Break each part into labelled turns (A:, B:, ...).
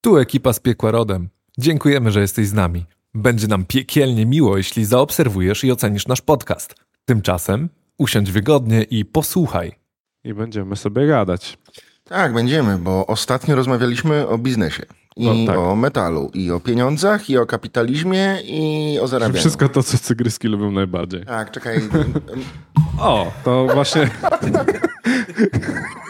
A: Tu ekipa z Piekła Rodem. Dziękujemy, że jesteś z nami. Będzie nam piekielnie miło, jeśli zaobserwujesz i ocenisz nasz podcast. Tymczasem usiądź wygodnie i posłuchaj.
B: I będziemy sobie gadać.
C: Tak, będziemy, bo ostatnio rozmawialiśmy o biznesie. I
B: No, tak.
C: o metalu, i o pieniądzach, i o kapitalizmie, i o zarabianiu.
B: Wszystko to, co cygryski lubią najbardziej.
C: Tak, czekaj.
B: O, to właśnie...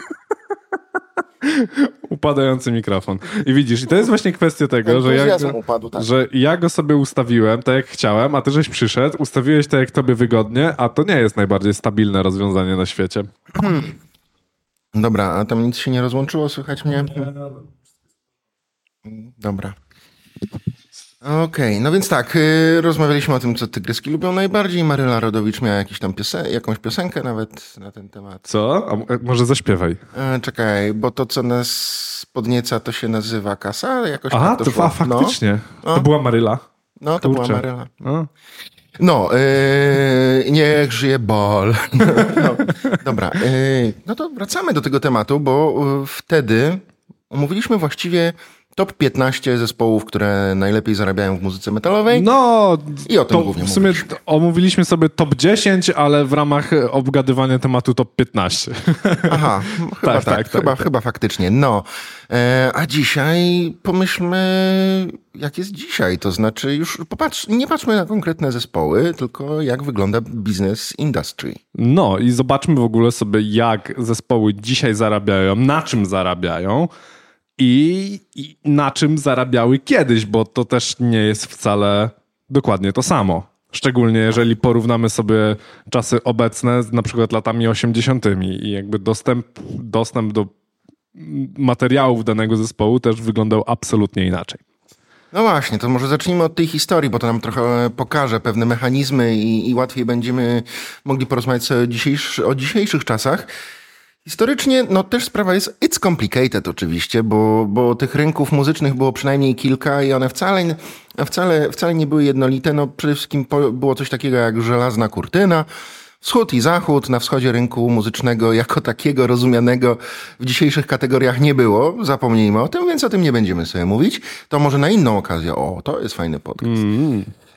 B: Upadający mikrofon. I widzisz, i to jest właśnie kwestia tego, że ja,
C: Entuzjazm upadł, tak.
B: że ja go sobie ustawiłem tak jak chciałem, a ty żeś przyszedł, ustawiłeś tak jak tobie wygodnie, a to nie jest najbardziej stabilne rozwiązanie na świecie.
C: Dobra, a tam nic się nie rozłączyło, słychać mnie? Dobra. Okej, no więc tak, y, rozmawialiśmy o tym, co tygryski lubią najbardziej. Maryla Rodowicz miała jakiś tam piosen- jakąś piosenkę nawet na ten temat.
B: Co? A może zaśpiewaj.
C: E, czekaj, bo to, co nas podnieca, to się nazywa kasa? Jakoś
B: Aha,
C: tak
B: to,
C: to
B: a, faktycznie.
C: No.
B: To była Maryla.
C: No, no to
B: Kurczę.
C: była Maryla.
B: No.
C: No, yy, niech żyje bol. No, dobra, yy, no to wracamy do tego tematu, bo yy, wtedy omówiliśmy właściwie top 15 zespołów, które najlepiej zarabiają w muzyce metalowej.
B: No,
C: I o tym głównie
B: w sumie
C: mówiliśmy.
B: omówiliśmy sobie top 10, ale w ramach obgadywania tematu top 15.
C: Aha, chyba tak,
B: Tak, tak,
C: chyba,
B: tak.
C: chyba faktycznie. No, e, a dzisiaj pomyślmy, jak jest dzisiaj. To znaczy, już popatrz, nie patrzmy na konkretne zespoły, tylko jak wygląda business industry.
B: No i zobaczmy w ogóle sobie, jak zespoły dzisiaj zarabiają, na czym zarabiają i, i na czym zarabiały kiedyś, bo to też nie jest wcale dokładnie to samo. Szczególnie jeżeli porównamy sobie czasy obecne z na przykład latami 80. i jakby dostęp, dostęp do materiałów danego zespołu też wyglądał absolutnie inaczej.
C: No właśnie, to może zacznijmy od tej historii, bo to nam trochę pokaże pewne mechanizmy i, i łatwiej będziemy mogli porozmawiać o, dzisiejsz, o dzisiejszych czasach. Historycznie, no też sprawa jest, it's complicated oczywiście, bo, bo tych rynków muzycznych było przynajmniej kilka i one wcale, wcale, wcale nie były jednolite. No przede wszystkim było coś takiego jak żelazna kurtyna, Wschód i zachód, na wschodzie rynku muzycznego jako takiego rozumianego w dzisiejszych kategoriach nie było. Zapomnijmy o tym, więc o tym nie będziemy sobie mówić. To może na inną okazję. O, to jest fajny podcast. E,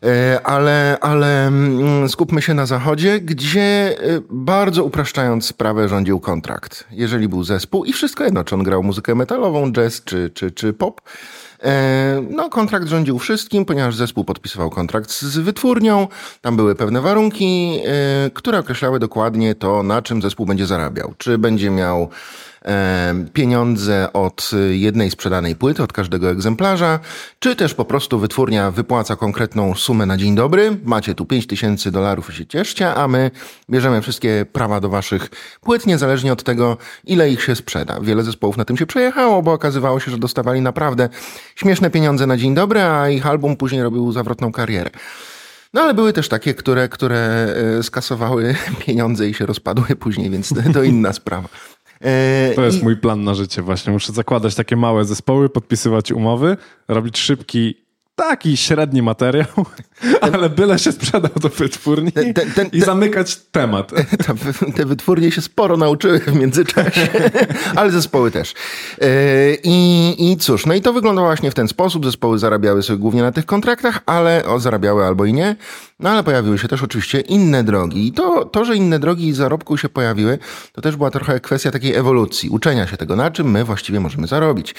C: Ale, ale mm, skupmy się na zachodzie, gdzie e, bardzo upraszczając sprawę rządził kontrakt. Jeżeli był zespół i wszystko jedno, czy on grał muzykę metalową, jazz czy, czy, czy pop, e, no kontrakt rządził wszystkim, ponieważ zespół podpisywał kontrakt z wytwórnią, tam były pewne warunki, e, które określały dokładnie to, na czym zespół będzie zarabiał. Czy będzie miał e, pieniądze od y, jednej sprzedanej płyty, od każdego egzemplarza, czy też po prostu wytwórnia wypłaca konkretną sumę na dzień dobry. Macie tu 5000 dolarów i się cieszcie, a my bierzemy wszystkie prawa do waszych płyt, niezależnie od tego, ile ich się sprzeda. Wiele zespołów na tym się przejechało, bo okazywało się, że dostawali naprawdę śmieszne pieniądze na dzień dobry, a ich album później robił zawrotną karierę. No ale były też takie, które, które e, skasowały pieniądze i się rozpadły później, więc to, to inna sprawa. E,
B: To jest
C: i-
B: mój plan na życie właśnie. Muszę zakładać takie małe zespoły, podpisywać umowy, robić szybki, taki średni materiał, ale byle się sprzedał do wytwórni
C: Ten- ten- ten-
B: i zamykać temat.
C: Te wytwórnie się sporo nauczyły w międzyczasie, ale zespoły też. E, I, I cóż, no i to wyglądało właśnie w ten sposób. Zespoły zarabiały sobie głównie na tych kontraktach, ale o, zarabiały albo i nie. No ale pojawiły się też oczywiście inne drogi. I to, to, że inne drogi zarobku się pojawiły, to też była trochę kwestia takiej ewolucji, uczenia się tego, na czym my właściwie możemy zarobić.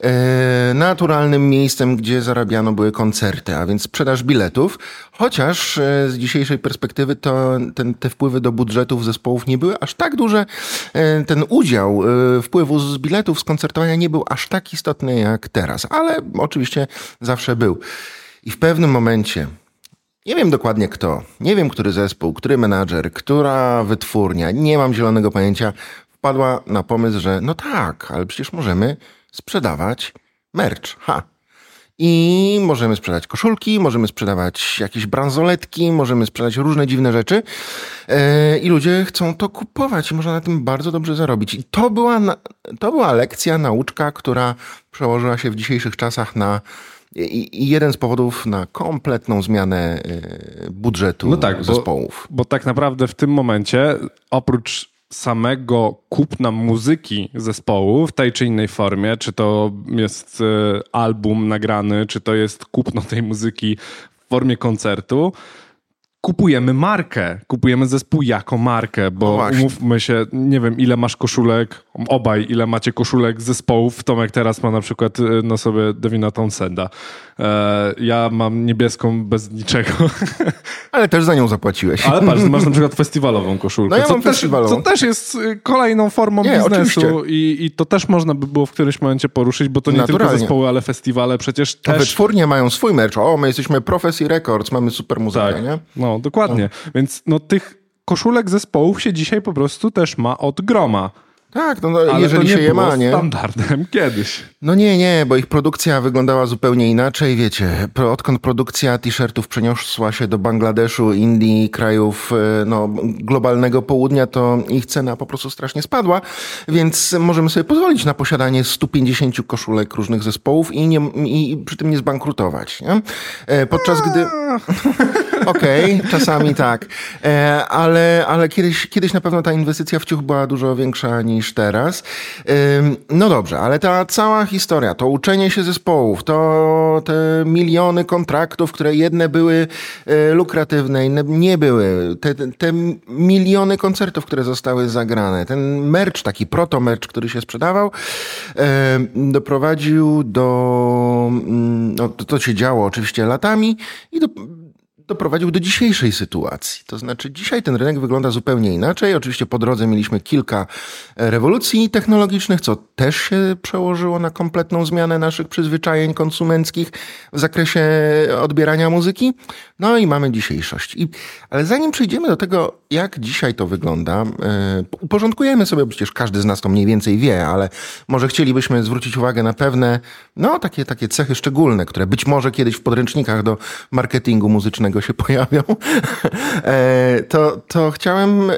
C: E, naturalnym miejscem, gdzie zarabiano były koncerty, a więc sprzedaż biletów, chociaż e, z dzisiejszej perspektywy to ten, te wpływy do budżetów zespołów nie były aż tak duże. E, ten udział wpływu z biletów, z koncertowania nie był aż tak istotny jak teraz, ale oczywiście zawsze był. I w pewnym momencie nie wiem dokładnie kto, nie wiem który zespół, który menadżer, która wytwórnia, nie mam zielonego pojęcia, wpadła na pomysł, że no tak, ale przecież możemy sprzedawać merch. Ha. I możemy sprzedać koszulki, możemy sprzedawać jakieś bransoletki, możemy sprzedać różne dziwne rzeczy. E, I ludzie chcą to kupować i można na tym bardzo dobrze zarobić. I to była, na, to była lekcja, nauczka, która przełożyła się w dzisiejszych czasach na i, i jeden z powodów na kompletną zmianę e, budżetu
B: No tak, bo-
C: zespołów.
B: Bo tak naprawdę w tym momencie, oprócz samego kupna muzyki zespołu w tej czy innej formie, czy to jest e, album nagrany, czy to jest kupno tej muzyki w formie koncertu, kupujemy markę, kupujemy zespół jako markę, bo
C: No
B: umówmy się, nie wiem ile masz koszulek, obaj ile macie koszulek zespołów, Tomek teraz ma na przykład e, na sobie Devina Townsenda. E, ja mam niebieską bez niczego.
C: Ale też za nią zapłaciłeś.
B: Ale patrz, masz na przykład festiwalową koszulkę.
C: No ja
B: co
C: mam
B: też,
C: festiwalową.
B: Co też jest y, kolejną formą
C: Nie,
B: biznesu i, i to też można by było w którymś momencie poruszyć, bo to nie tylko zespoły, ale festiwale przecież też...
C: Wytwórnie mają swój merch. O, my jesteśmy Prophecy Records, mamy super muzykę,
B: Tak,
C: nie?
B: no dokładnie. Więc no tych koszulek zespołów się dzisiaj po prostu też ma od groma.
C: Tak, no,
B: Ale
C: jeżeli
B: to nie
C: się je ma, nie?
B: standardem kiedyś.
C: No nie, nie, bo ich produkcja wyglądała zupełnie inaczej, wiecie. Odkąd produkcja t-shirtów przeniosła się do Bangladeszu, Indii, krajów e, no, globalnego południa, to ich cena po prostu strasznie spadła, więc możemy sobie pozwolić na posiadanie 150 koszulek różnych zespołów i, nie, i przy tym nie zbankrutować. Nie? E, Podczas gdy... Okej, czasami tak. E, ale ale kiedyś, kiedyś na pewno ta inwestycja w ciuch była dużo większa niż teraz. No dobrze, ale ta cała historia, to uczenie się zespołów, to te miliony kontraktów, które jedne były e, lukratywne, inne nie były, te, te, miliony koncertów, które zostały zagrane, ten merch, taki proto-merch, który się sprzedawał, doprowadził do... mm, No, to, to się działo oczywiście latami i do, doprowadził do dzisiejszej sytuacji. To znaczy, dzisiaj ten rynek wygląda zupełnie inaczej. Oczywiście po drodze mieliśmy kilka e, rewolucji technologicznych, co też się przełożyło na kompletną zmianę naszych przyzwyczajeń konsumenckich w zakresie odbierania muzyki. No i mamy dzisiejszość. I, ale zanim przejdziemy do tego, jak dzisiaj to wygląda, e, uporządkujemy sobie, przecież każdy z nas to mniej więcej wie, ale może chcielibyśmy zwrócić uwagę na pewne, no takie, takie cechy szczególne, które być może kiedyś w podręcznikach do marketingu muzycznego się pojawią, e, to, to chciałem e,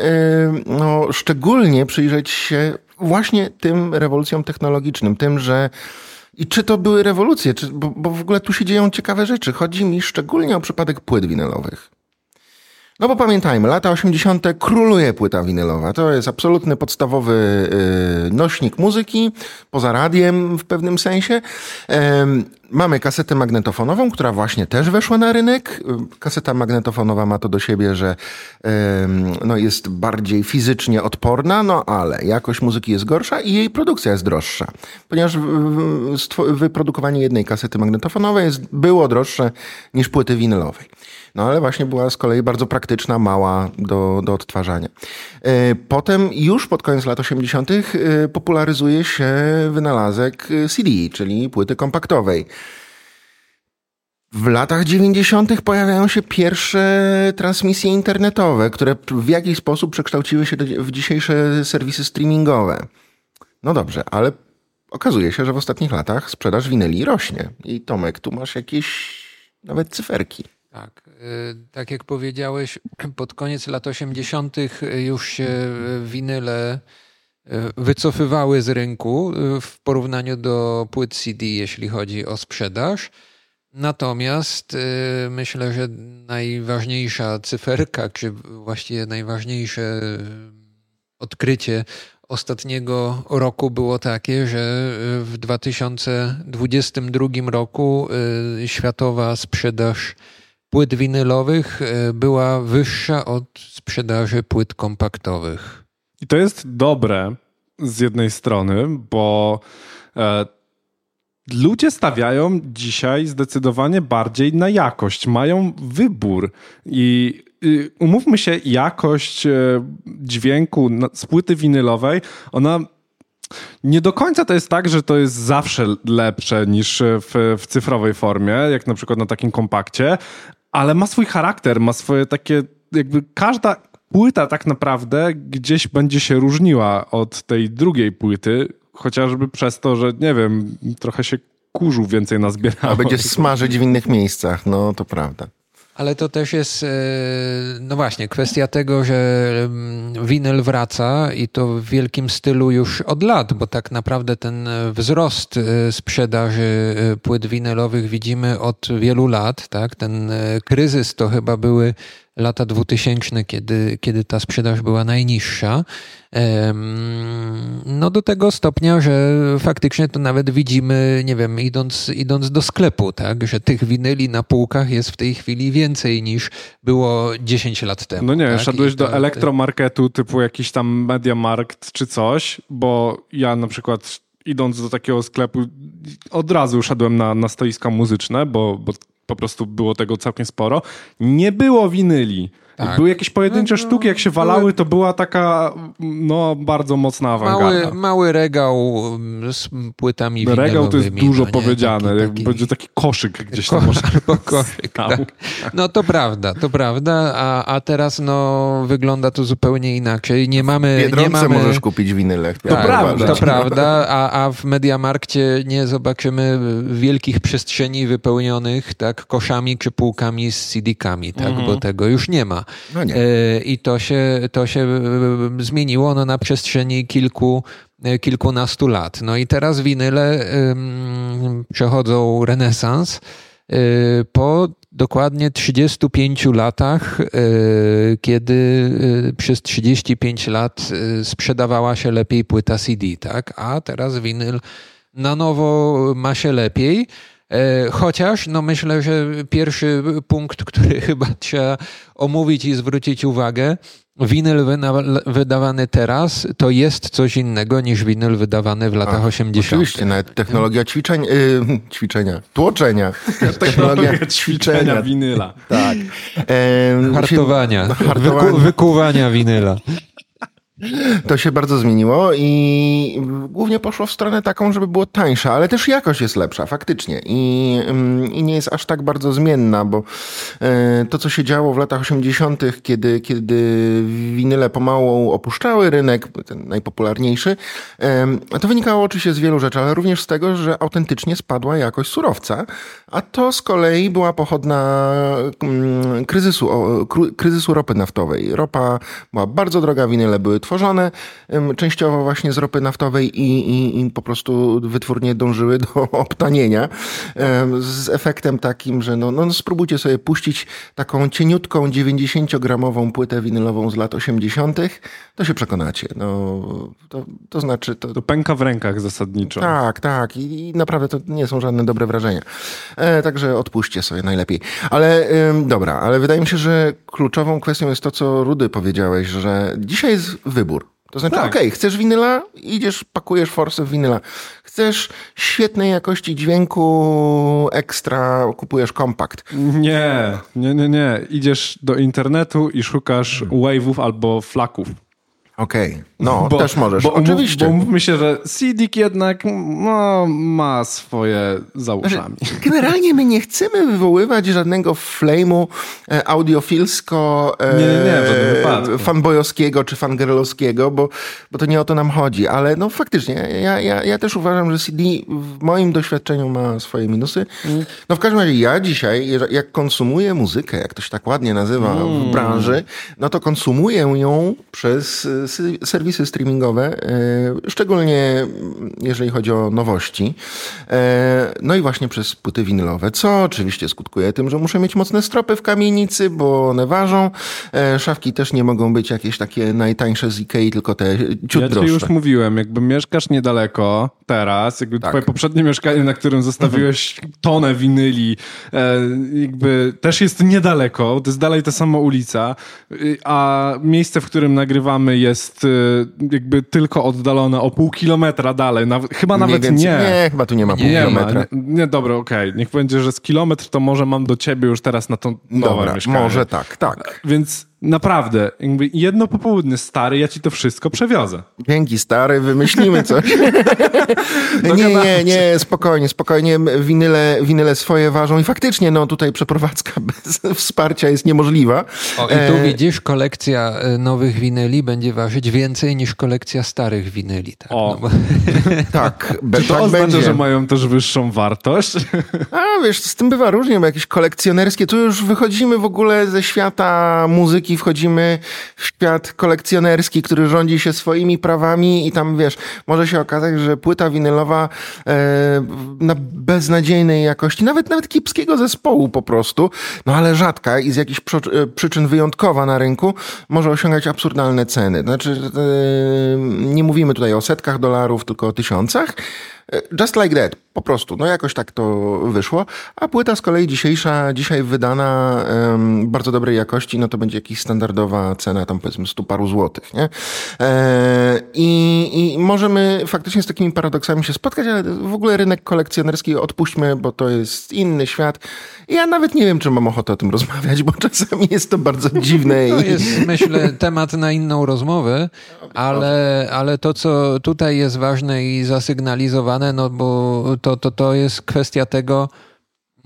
C: no, szczególnie przyjrzeć się właśnie tym rewolucjom technologicznym, tym, że i czy to były rewolucje, czy, bo, bo w ogóle tu się dzieją ciekawe rzeczy. Chodzi mi szczególnie o przypadek płyt winylowych. No bo pamiętajmy, lata 80. króluje płyta winylowa. To jest absolutny podstawowy yy, nośnik muzyki, poza radiem w pewnym sensie. Mamy kasetę magnetofonową, która właśnie też weszła na rynek. Y, Kaseta magnetofonowa ma to do siebie, że no jest bardziej fizycznie odporna, no ale jakość muzyki jest gorsza i jej produkcja jest droższa. Ponieważ wyprodukowanie jednej kasety magnetofonowej było droższe niż płyty winylowej. No ale właśnie była z kolei bardzo praktyczna, mała do, do odtwarzania. E, Potem już pod koniec lat 80. e, popularyzuje się wynalazek e, CD, czyli płyty kompaktowej. W latach 90. pojawiają się pierwsze transmisje internetowe, które w jakiś sposób przekształciły się w dzisiejsze serwisy streamingowe. No dobrze, ale okazuje się, że w ostatnich latach sprzedaż winyli rośnie. I Tomek, tu masz jakieś nawet cyferki.
D: Tak, y, tak jak powiedziałeś, pod koniec lat 80. już się y, winyle y, wycofywały z rynku y, w porównaniu do płyt CD, jeśli chodzi o sprzedaż. Natomiast y, myślę, że najważniejsza cyferka, czy właściwie najważniejsze y, odkrycie ostatniego roku było takie, że y, w 2022 roku y, światowa sprzedaż płyt winylowych e, była wyższa od sprzedaży płyt kompaktowych.
B: I to jest dobre z jednej strony, bo e, ludzie stawiają dzisiaj zdecydowanie bardziej na jakość. Mają wybór i umówmy się, jakość e, dźwięku z płyty winylowej, ona nie do końca to jest tak, że to jest zawsze lepsze niż w, w cyfrowej formie, jak na przykład na takim kompakcie, ale ma swój charakter, ma swoje takie, jakby każda płyta tak naprawdę gdzieś będzie się różniła od tej drugiej płyty, chociażby przez to, że nie wiem, trochę się kurzu więcej nazbierało.
C: A będzie smażyć w innych miejscach, no to prawda.
D: Ale to też jest, e, no właśnie, kwestia tego, że mm, winyl wraca i to w wielkim stylu już od lat, bo tak naprawdę ten e, wzrost e, sprzedaży płyt winylowych widzimy od wielu lat. Tak? Ten kryzys to chyba były lata 2000, kiedy, kiedy ta sprzedaż była najniższa. No do tego stopnia, że faktycznie to nawet widzimy, nie wiem, idąc, idąc do sklepu, tak, że tych winyli na półkach jest w tej chwili więcej niż było 10 lat temu.
B: No nie,
D: tak?
B: szedłeś
D: to,
B: do elektromarketu typu jakiś tam Mediamarkt czy coś, bo ja na przykład idąc do takiego sklepu od razu szedłem na, na stoiska muzyczne, bo, bo po prostu było tego całkiem sporo. Nie było winyli. Tak. Były jakieś pojedyncze no, no, sztuki, jak się walały, to była taka no, bardzo mocna awangarda.
D: Mały, mały regał z płytami
B: Regał to jest dużo no powiedziane. Taki, taki... Będzie taki koszyk gdzieś tam. Ko albo koszyk, tak.
D: No to prawda, to prawda, a, a teraz no, wygląda to zupełnie inaczej. Nie mamy...
C: W nie
D: mamy...
C: możesz kupić winyle.
D: To tak, prawda. To prawda, a, a w Mediamarkcie nie zobaczymy wielkich przestrzeni wypełnionych tak, koszami czy półkami z CD-kami, tak, mhm. bo tego już nie ma. No. E, I to się, to się e, zmieniło no, na przestrzeni kilku, e, kilkunastu lat. No i teraz winyle przechodzą renesans po dokładnie 35 latach, kiedy przez 35 lat sprzedawała się lepiej płyta CD, tak? A teraz winyl na nowo ma się lepiej. E, chociaż no myślę, że pierwszy punkt, który chyba trzeba omówić i zwrócić uwagę, winyl wydawany teraz to jest coś innego niż winyl wydawany w latach Ach, 80.
C: Oczywiście, nawet technologia ćwiczeń, yy, ćwiczenia, tłoczenia.
B: technologia ćwiczenia winyla.
C: Tak.
D: hartowania, hartowania. Wyku, wykuwania winyla.
C: To się bardzo zmieniło i głównie poszło w stronę taką, żeby było tańsza, ale też jakość jest lepsza, faktycznie. I, mm, i nie jest aż tak bardzo zmienna, bo e, to, co się działo w latach 80., kiedy, kiedy winyle pomału opuszczały rynek, ten najpopularniejszy, to wynikało oczywiście z wielu rzeczy, ale również z tego, że autentycznie spadła jakość surowca, a to z kolei była pochodna mm, kryzysu, kryzysu ropy naftowej. Ropa była bardzo droga, winyle były tworzone częściowo właśnie z ropy naftowej i, i, i po prostu wytwórnie dążyły do obtanienia z efektem takim, że no, no spróbujcie sobie puścić taką cieniutką 90-gramową płytę winylową z lat 80., to się przekonacie. No, to, to znaczy... To,
B: to pęka w rękach zasadniczo.
C: Tak, tak i, i naprawdę to nie są żadne dobre wrażenia. E, także odpuśćcie sobie najlepiej. Ale dobra, ale wydaje mi się, że kluczową kwestią jest to, co Rudy powiedziałeś, że dzisiaj jest wybór. To znaczy, tak. okej, okay, chcesz winyla, idziesz, pakujesz forsę w winyla. Chcesz świetnej jakości dźwięku, ekstra, kupujesz kompakt.
B: Nie, nie, nie, nie. Idziesz do internetu i szukasz wave'ów albo flaków.
C: Okej, okay. No bo, też możesz, bo, oczywiście.
B: Bo mówmy się, że CD jednak no, ma swoje za znaczy, uszami.
C: Generalnie my nie chcemy wywoływać żadnego flame'u e, audiofilsko
B: e, nie, nie,
C: nie, fanboyowskiego czy fangirlowskiego, bo, bo to nie o to nam chodzi, ale no faktycznie, ja, ja, ja też uważam, że CD w moim doświadczeniu ma swoje minusy. Mm. No w każdym razie ja dzisiaj, jak konsumuję muzykę, jak to się tak ładnie nazywa mm. w branży, no to konsumuję ją przez serwisy streamingowe, e, szczególnie jeżeli chodzi o nowości. E, no i właśnie przez płyty winylowe, co oczywiście skutkuje tym, że muszę mieć mocne stropy w kamienicy, bo one ważą. E, szafki też nie mogą być jakieś takie najtańsze z Ikei, tylko te ciut
B: ja. Ja już mówiłem, jakby mieszkasz niedaleko teraz, jakby tak. twoje poprzednie mieszkanie, na którym zostawiłeś tonę winyli, jakby też jest niedaleko, to jest dalej ta sama ulica, y, a miejsce, w którym nagrywamy jest jest y, jakby tylko oddalone o pół kilometra dalej. Nawet, chyba nawet nie.
C: Nie, chyba tu nie ma pół nie kilometra.
B: Ma. Nie, dobra, okej. Okay. Niech będzie, że z kilometr to może mam do ciebie już teraz na nowe dobra, mieszkanie.
C: może tak, tak.
B: Więc Naprawdę, jakby jedno popołudnie stary, ja ci to wszystko przewiozę.
C: Dzięki stary, wymyślimy coś. Nie, nie, nie, spokojnie, spokojnie. Winyle, winyle swoje ważą i faktycznie, no tutaj przeprowadzka bez wsparcia jest niemożliwa.
D: O, i tu e... widzisz, kolekcja e, nowych winyli będzie ważyć więcej niż kolekcja starych winyli. Tak,
B: o.
D: No bo...
C: tak,
B: Czy to
C: tak
B: oznacza,
C: będzie.
B: że mają też wyższą wartość?
C: A wiesz, z tym bywa różnie, bo jakieś kolekcjonerskie, tu już wychodzimy w ogóle ze świata muzyki muzyki wchodzimy w świat kolekcjonerski, który rządzi się swoimi prawami i tam, wiesz, może się okazać, że płyta winylowa e, na beznadziejnej jakości, nawet, nawet kiepskiego zespołu po prostu, no ale rzadka i z jakichś e, przyczyn wyjątkowa na rynku, może osiągać absurdalne ceny. Znaczy, e, nie mówimy tutaj o setkach dolarów, tylko o tysiącach. Just like that, po prostu. No jakoś tak to wyszło. A płyta z kolei dzisiejsza, dzisiaj wydana um, bardzo dobrej jakości, no to będzie jakaś standardowa cena, tam powiedzmy stu paru złotych, nie? E, i, I możemy faktycznie z takimi paradoksami się spotkać, ale w ogóle rynek kolekcjonerski odpuśćmy, bo to jest inny świat. Ja nawet nie wiem, czy mam ochotę o tym rozmawiać, bo czasami jest to bardzo dziwne.
D: To jest, myślę, temat na inną rozmowę, ale, ale to, co tutaj jest ważne i zasygnalizowane, no bo to, to, to jest kwestia tego,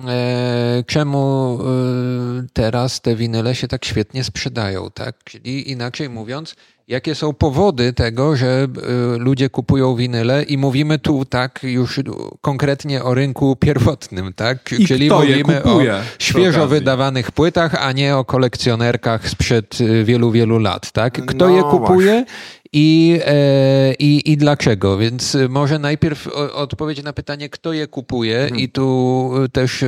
D: e, czemu e, teraz te winyle się tak świetnie sprzedają, tak? Czyli inaczej mówiąc, jakie są powody tego, że y, ludzie kupują winyle i mówimy tu tak już konkretnie o rynku pierwotnym, tak?
B: I Czyli mówimy o
D: świeżo wydawanych płytach, a nie o kolekcjonerkach sprzed y, wielu, wielu lat, tak? Kto no je kupuje i, e, i, i dlaczego? Więc może najpierw odpowiedź na pytanie, kto je kupuje mhm. i tu też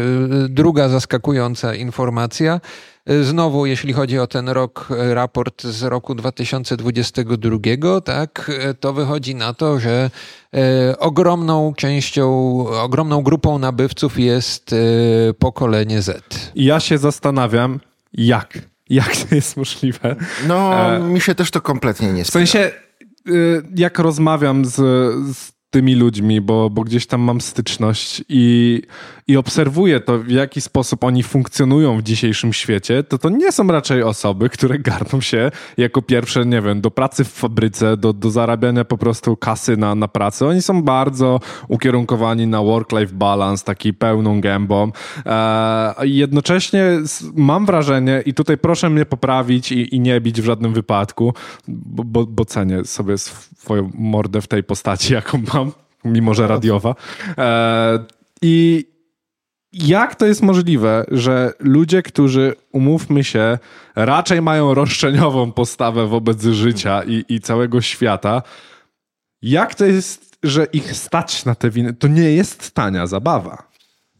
D: druga zaskakująca informacja, Znowu, jeśli chodzi o ten rok, raport z roku 2022, tak, to wychodzi na to, że e, ogromną częścią, ogromną grupą nabywców jest e, pokolenie Z.
B: Ja się zastanawiam, jak? Jak to jest możliwe?
C: No, e... mi się też to kompletnie nie
B: W sensie, e, jak rozmawiam z, z tymi ludźmi, bo, bo gdzieś tam mam styczność i, i obserwuję to, w jaki sposób oni funkcjonują w dzisiejszym świecie, to to nie są raczej osoby, które garną się jako pierwsze, nie wiem, do pracy w fabryce, do, do zarabiania po prostu kasy na, na pracę. Oni są bardzo ukierunkowani na work-life balance, taki pełną gębą. E, jednocześnie mam wrażenie, i tutaj proszę mnie poprawić i, i nie bić w żadnym wypadku, bo, bo, bo cenię sobie swoją mordę w tej postaci, jaką mam mimo że radiowa. E, I jak to jest możliwe, że ludzie, którzy, umówmy się, raczej mają roszczeniową postawę wobec życia i, i całego świata, jak to jest, że ich stać na te winy? To nie jest tania zabawa.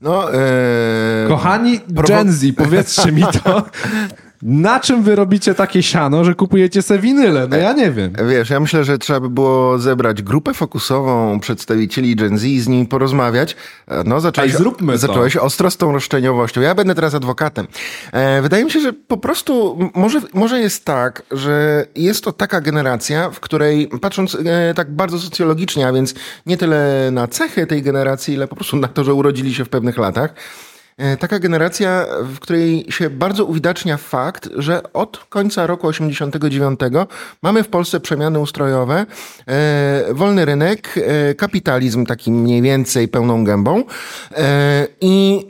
C: No, ee...
B: Kochani Gen Z, powiedzcie mi to. Na czym wy robicie takie siano, że kupujecie se winyle? No ja nie wiem.
C: Wiesz, ja myślę, że trzeba by było zebrać grupę fokusową przedstawicieli Gen Z i z nimi porozmawiać. No, zacząłeś,
B: Ej, zróbmy
C: zacząłeś to. ostro z tą roszczeniowością. Ja będę teraz adwokatem. E, wydaje mi się, że po prostu może, może jest tak, że jest to taka generacja, w której patrząc e, tak bardzo socjologicznie, a więc nie tyle na cechy tej generacji, ile po prostu na to, że urodzili się w pewnych latach, E, taka generacja, w której się bardzo uwidacznia fakt, że od końca roku 89 mamy w Polsce przemiany ustrojowe, e, wolny rynek, e, kapitalizm taki mniej więcej pełną gębą i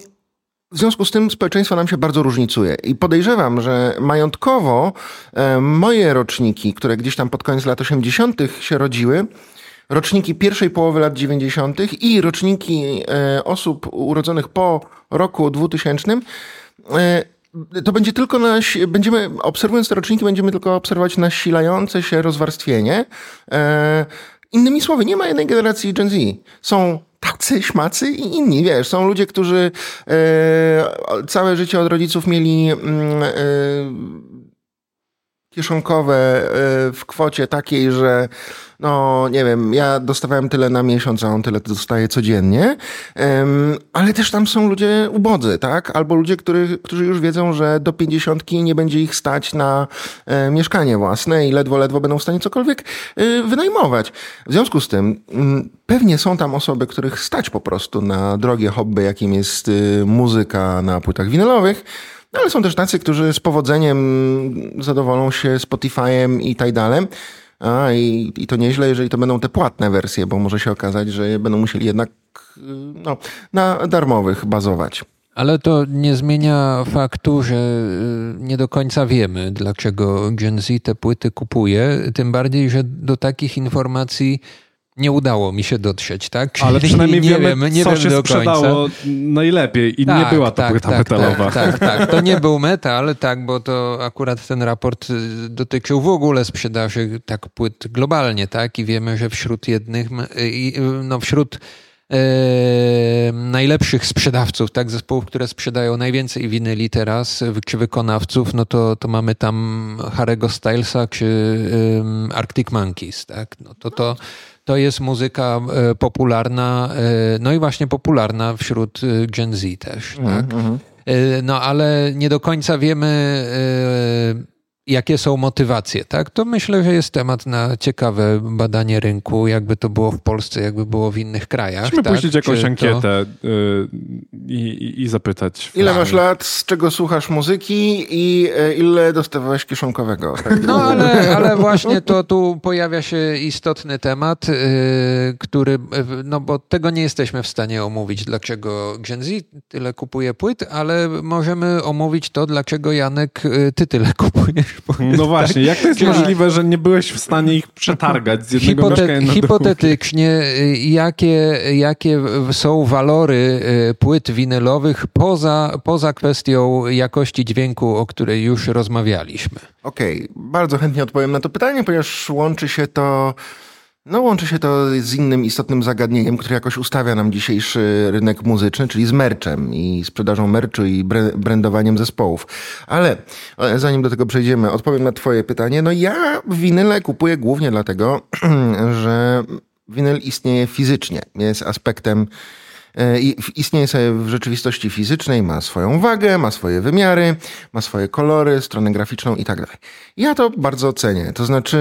C: w związku z tym społeczeństwo nam się bardzo różnicuje i podejrzewam, że majątkowo moje roczniki, które gdzieś tam pod koniec lat 80. się rodziły, roczniki pierwszej połowy lat 90. i roczniki e, osób urodzonych po roku 2000, e, to będzie tylko naś, będziemy, obserwując te roczniki, będziemy tylko obserwować nasilające się rozwarstwienie. E, innymi słowy, nie ma jednej generacji Gen Z. Są tacy śmacy i inni, wiesz, są ludzie, którzy całe życie od rodziców mieli mm, kieszonkowe w kwocie takiej, że no nie wiem, ja dostawałem tyle na miesiąc, a on tyle dostaje codziennie, ale też tam są ludzie ubodzy, tak? Albo ludzie, który, którzy już wiedzą, że do pięćdziesiątki nie będzie ich stać na e, mieszkanie własne i ledwo, ledwo będą w stanie cokolwiek e, wynajmować. W związku z tym mm, pewnie są tam osoby, których stać po prostu na drogie hobby, jakim jest muzyka na płytach winylowych, no, ale są też tacy, którzy z powodzeniem zadowolą się Spotify'em i Tidalem. A i, i to nieźle, jeżeli to będą te płatne wersje, bo może się okazać, że będą musieli jednak no, na darmowych bazować.
D: Ale to nie zmienia faktu, że y, nie do końca wiemy, dlaczego Gen Z te płyty kupuje. Tym bardziej, że do takich informacji nie udało mi się dotrzeć, tak?
B: Ale przynajmniej
D: nie
B: wiemy,
D: wiem, nie
B: co
D: wiem
B: się
D: do
B: sprzedało
D: końca.
B: najlepiej i nie
D: Tak,
B: była to
D: tak,
B: płyta
D: tak,
B: metalowa.
D: Tak, tak, tak. To nie był metal, tak, bo to akurat ten raport y, dotyczył w ogóle sprzedaży tak płyt globalnie, tak? I wiemy, że wśród jednych, i, y, no wśród najlepszych sprzedawców, tak, zespołów, które sprzedają najwięcej winyli teraz, y, czy wykonawców, no to, to mamy tam Harry'ego Stylesa czy Arctic Monkeys, tak? No to to to jest muzyka e, popularna, e, no i właśnie popularna wśród e, Gen Z też, tak? E, No ale nie do końca wiemy, jakie są motywacje, tak? To myślę, że jest temat na ciekawe badanie rynku, jakby to było w Polsce, jakby było w innych krajach.
B: Musimy
D: tak?
B: puścić jakąś
D: Czy to-
B: ankietę y, i, i, i zapytać.
C: Ile masz lat, z czego słuchasz muzyki i e, ile dostawałeś kieszonkowego? Tak?
D: No ale, ale właśnie to tu pojawia się istotny temat, yy, który, no bo tego nie jesteśmy w stanie omówić, dlaczego Gen Z tyle kupuje płyt, ale możemy omówić to, dlaczego Janek, yy, ty tyle kupujesz.
B: No właśnie, jak to jest
D: Czyli-
B: możliwe, że nie byłeś w stanie ich przetargać z jednego
D: Hipote-
B: mieszkania na
D: hipotetycznie, y, jakie, jakie są walory y, płyt winylowych poza, poza kwestią jakości dźwięku, o której już rozmawialiśmy?
C: Okej, bardzo chętnie odpowiem na to pytanie, ponieważ łączy się to. No, łączy się to z innym istotnym zagadnieniem, które jakoś ustawia nam dzisiejszy rynek muzyczny, czyli z merchem i sprzedażą merchu i brandowaniem zespołów. Ale e, zanim do tego przejdziemy, odpowiem na Twoje pytanie. No, ja winyle kupuję głównie dlatego, że winyl istnieje fizycznie, jest aspektem istnieje sobie w rzeczywistości fizycznej, ma swoją wagę, ma swoje wymiary, ma swoje kolory, stronę graficzną i tak dalej. Ja to bardzo cenię. To znaczy,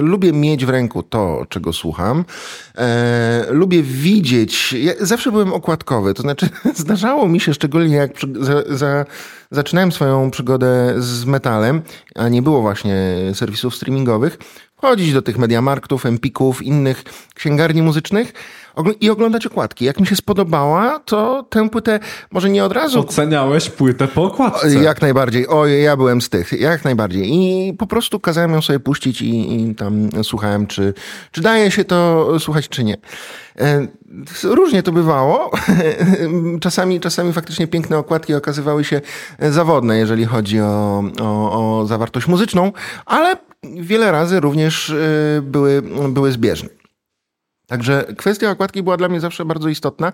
C: lubię mieć w ręku to, czego słucham. E, lubię widzieć. Ja zawsze byłem okładkowy. To znaczy, zdarzało mi się, szczególnie jak przy, za, za, zaczynałem swoją przygodę z metalem, a nie było właśnie serwisów streamingowych, wchodzić do tych Mediamarktów, Empików, innych księgarni muzycznych i oglądać okładki. Jak mi się spodobała, to tę płytę może nie od razu
B: Oceniałeś płytę po okładce.
C: jak najbardziej. Oj, ja byłem z tych. Jak najbardziej. I po prostu kazałem ją sobie puścić i, i tam słuchałem, czy, czy daje się to słuchać, czy nie. E, Różnie to bywało. Czasami, czasami faktycznie piękne okładki okazywały się zawodne, jeżeli chodzi o, o, o zawartość muzyczną, ale wiele razy również e, były, były zbieżne. Także kwestia okładki była dla mnie zawsze bardzo istotna.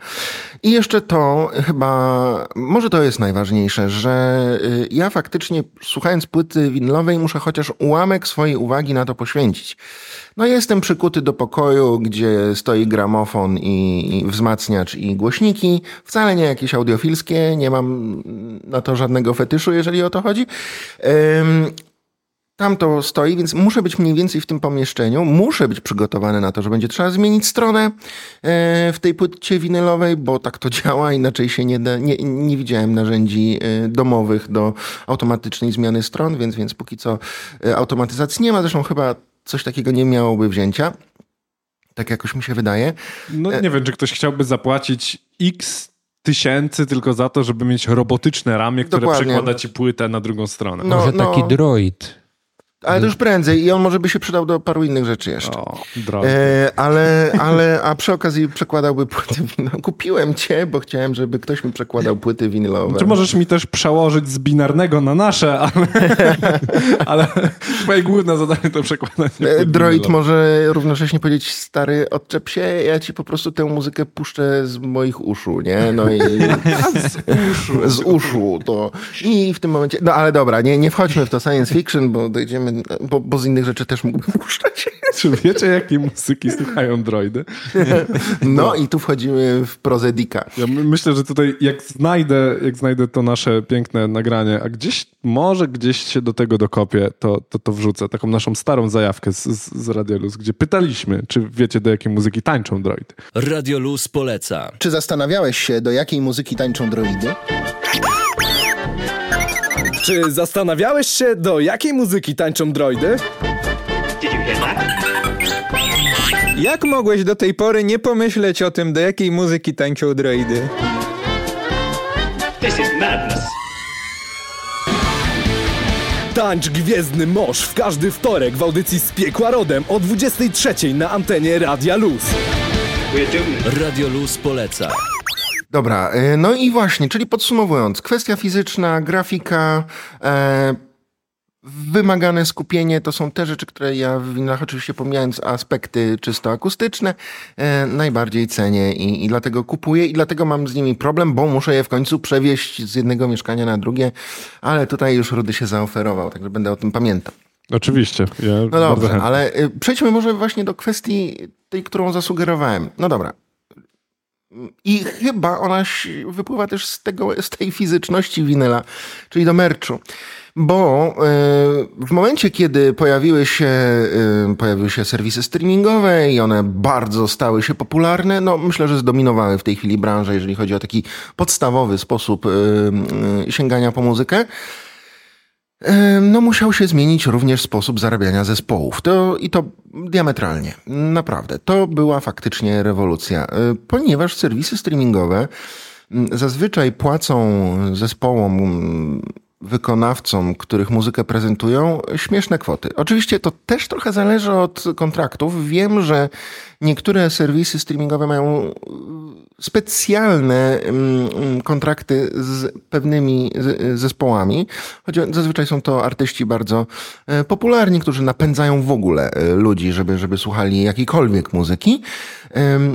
C: I jeszcze to chyba, może to jest najważniejsze, że y, ja faktycznie słuchając płyty winylowej muszę chociaż ułamek swojej uwagi na to poświęcić. No jestem przykuty do pokoju, gdzie stoi gramofon i i wzmacniacz i głośniki. Wcale nie jakieś audiofilskie, nie mam na to żadnego fetyszu, jeżeli o to chodzi. Tam to stoi, więc muszę być mniej więcej w tym pomieszczeniu. Muszę być przygotowany na to, że będzie trzeba zmienić stronę e, w tej płycie winylowej, bo tak to działa, inaczej się nie da. Nie, nie widziałem narzędzi e, domowych do automatycznej zmiany stron, więc, więc póki co e, automatyzacji nie ma. Zresztą chyba coś takiego nie miałoby wzięcia. Tak jakoś mi się wydaje.
B: No nie wiem, czy ktoś chciałby zapłacić x tysięcy tylko za to, żeby mieć robotyczne ramię, które
C: Dokładnie.
B: przekłada ci płytę na drugą stronę.
C: No,
D: Może
C: no.
D: taki droid.
C: Ale to już prędzej i on może by się przydał do paru innych rzeczy jeszcze.
B: O.
C: E, ale, ale, a przy okazji przekładałby płyty winylowe. Kupiłem cię, bo chciałem, żeby ktoś mi przekładał płyty winylowe.
B: Czy możesz mi też przełożyć z binarnego na nasze, ale, ale twoje główne zadanie to przekładanie.
C: E, Droid może równocześnie powiedzieć, stary, odczep się, ja ci po prostu tę muzykę puszczę z moich uszu, nie? No i z uszu to. I w tym momencie, no ale dobra, nie, nie wchodźmy w to science fiction, bo dojdziemy, bo, bo z innych rzeczy też mógłbym puszczać.
B: Czy wiecie, jakiej muzyki słuchają droidy?
C: No i tu wchodzimy w prozę Dicka.
B: Ja my- myślę, że tutaj jak znajdę, jak znajdę to nasze piękne nagranie, a gdzieś, może gdzieś się do tego dokopię, to, to, to wrzucę. Taką naszą starą zajawkę z, z, z Radiolus, gdzie pytaliśmy, czy wiecie, do jakiej muzyki tańczą droidy.
E: Radio Luz poleca.
C: Czy zastanawiałeś się, do jakiej muzyki tańczą droidy?
E: Czy zastanawiałeś się, do jakiej muzyki tańczą droidy?
F: Jak mogłeś do tej pory nie pomyśleć o tym, do jakiej muzyki tańczą droidy?
E: Tańcz Gwiezdny Mosz w każdy wtorek w audycji z Piekła Rodem o 23 na antenie Radia Luz.
G: Radio Luz poleca.
C: Dobra, y, no i właśnie, czyli podsumowując, kwestia fizyczna, grafika, e, wymagane skupienie to są te rzeczy, które ja w winach oczywiście pomijając aspekty czysto akustyczne, e, najbardziej cenię i, i dlatego kupuję i dlatego mam z nimi problem, bo muszę je w końcu przewieźć z jednego mieszkania na drugie, ale tutaj już Rudy się zaoferował, także będę o tym pamiętał.
B: Oczywiście. Ja
C: No dobrze, ale y, przejdźmy może właśnie do kwestii tej, którą zasugerowałem. No dobra. I chyba ona wypływa też z, tego, z tej fizyczności winyla, czyli do merchu. Bo y, w momencie, kiedy pojawiły się, y, pojawiły się serwisy streamingowe i one bardzo stały się popularne, no myślę, że zdominowały w tej chwili branżę, jeżeli chodzi o taki podstawowy sposób y, sięgania po muzykę. No, musiał się zmienić również sposób zarabiania zespołów. To, I to diametralnie. Naprawdę. To była faktycznie rewolucja. E, Ponieważ serwisy streamingowe zazwyczaj płacą zespołom, wykonawcom, których muzykę prezentują, śmieszne kwoty. Oczywiście to też trochę zależy od kontraktów. Wiem, że niektóre serwisy streamingowe mają specjalne mm, mm, kontrakty z pewnymi z- zespołami, choć zazwyczaj są to artyści bardzo e, popularni, którzy napędzają w ogóle e, ludzi, żeby, żeby słuchali jakiejkolwiek muzyki.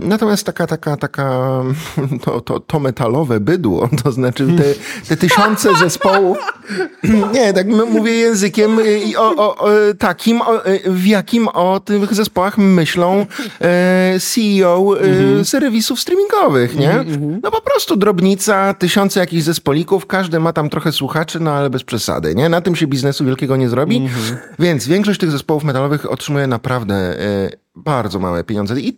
C: Natomiast taka, taka, taka, to, to, to metalowe bydło, to znaczy te, te tysiące zespołów, nie, tak mówię językiem i o, o, o, takim, o, w jakim o tych zespołach myślą e, CEO e, serwisów streamingowych, nie? No po prostu drobnica, tysiące jakichś zespolików, każdy ma tam trochę słuchaczy, no ale bez przesady, nie? Na tym się biznesu wielkiego nie zrobi, więc większość tych zespołów metalowych otrzymuje naprawdę e, bardzo małe pieniądze. I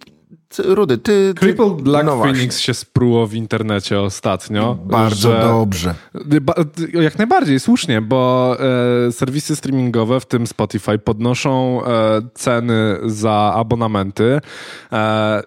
C: Rudy, ty... ty
B: Crippled Black
C: no właśnie.
B: Phoenix się spruło w internecie ostatnio.
C: Bardzo
B: że-
C: dobrze.
B: Jak najbardziej, słusznie, bo e, serwisy streamingowe, w tym Spotify, podnoszą e, ceny za abonamenty. E,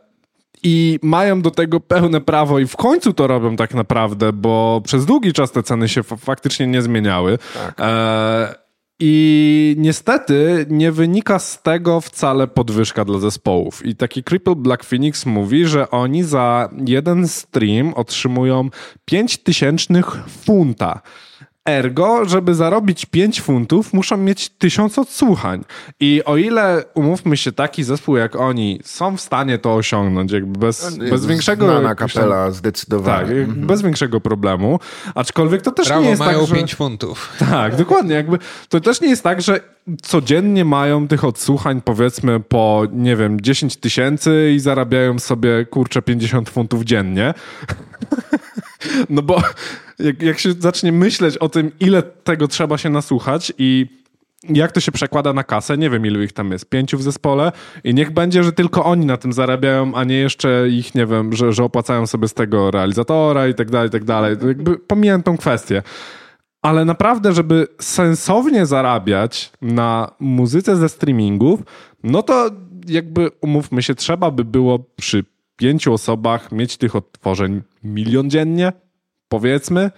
B: i mają do tego pełne prawo i w końcu to robią tak naprawdę, bo przez długi czas te ceny się fa- faktycznie nie zmieniały. E, I niestety nie wynika z tego wcale podwyżka dla zespołów. I taki Cripple Black Phoenix mówi, że oni za jeden stream otrzymują 5 tysięcznych funta. Ergo, żeby zarobić 5 funtów, muszą mieć 1000 odsłuchań. I o ile, umówmy się, taki zespół jak oni są w stanie to osiągnąć, jakby bez, bez większego...
C: Znana kapela, zdecydowanie.
B: Tak, jakby bez większego problemu. Aczkolwiek to też
D: Brawo,
B: nie jest
D: mają
B: tak, że...
D: 5 funtów.
B: Tak, dokładnie. Jakby to też nie jest tak, że codziennie mają tych odsłuchań powiedzmy po, nie wiem, 10 tysięcy i zarabiają sobie, kurczę, 50 funtów dziennie. No bo jak, jak się zacznie myśleć o tym, ile tego trzeba się nasłuchać i jak to się przekłada na kasę, nie wiem ilu ich tam jest, pięciu w zespole i niech będzie, że tylko oni na tym zarabiają, a nie jeszcze ich, nie wiem, że, że opłacają sobie z tego realizatora i tak dalej, i tak dalej. Jakby pomijam tą kwestię. Ale naprawdę, żeby sensownie zarabiać na muzyce ze streamingów, no to jakby umówmy się, trzeba by było przy pięciu osobach mieć tych odtworzeń milion dziennie, powiedzmy.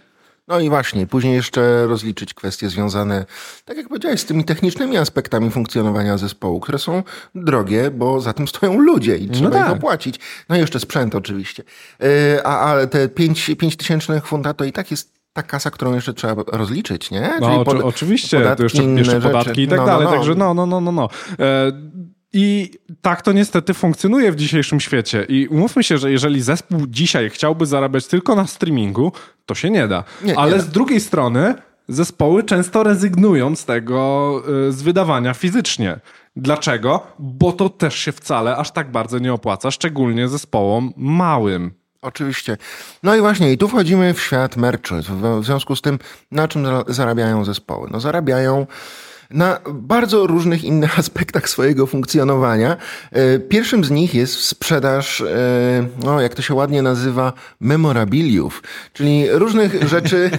C: No i właśnie, później jeszcze rozliczyć kwestie związane, tak jak powiedziałeś, z tymi technicznymi aspektami funkcjonowania zespołu, które są drogie, bo za tym stoją ludzie i trzeba
B: tak.
C: ich opłacić. No i jeszcze sprzęt oczywiście. Yy, A, a te 5 tysięcznych funta to i tak jest ta kasa, którą jeszcze trzeba rozliczyć, nie?
B: No,
C: pod-
B: oczy- oczywiście,
C: podatki,
B: to jeszcze, jeszcze podatki i tak
C: No, no,
B: dalej,
C: no.
B: także no, no, no, no, no. E, I tak to niestety funkcjonuje w dzisiejszym świecie. I umówmy się, że jeżeli zespół dzisiaj chciałby zarabiać tylko na streamingu, to się nie da.
C: Nie, nie
B: Ale
C: da.
B: z drugiej strony zespoły często rezygnują z tego, y, z wydawania fizycznie. Dlaczego? Bo to też się wcale aż tak bardzo nie opłaca, szczególnie zespołom małym.
C: Oczywiście. No i właśnie, i tu wchodzimy w świat merchu. W, związku z tym, na czym za- zarabiają zespoły? No zarabiają na bardzo różnych innych aspektach swojego funkcjonowania. E, Pierwszym z nich jest sprzedaż, e, no, jak to się ładnie nazywa, memorabiliów, czyli różnych rzeczy,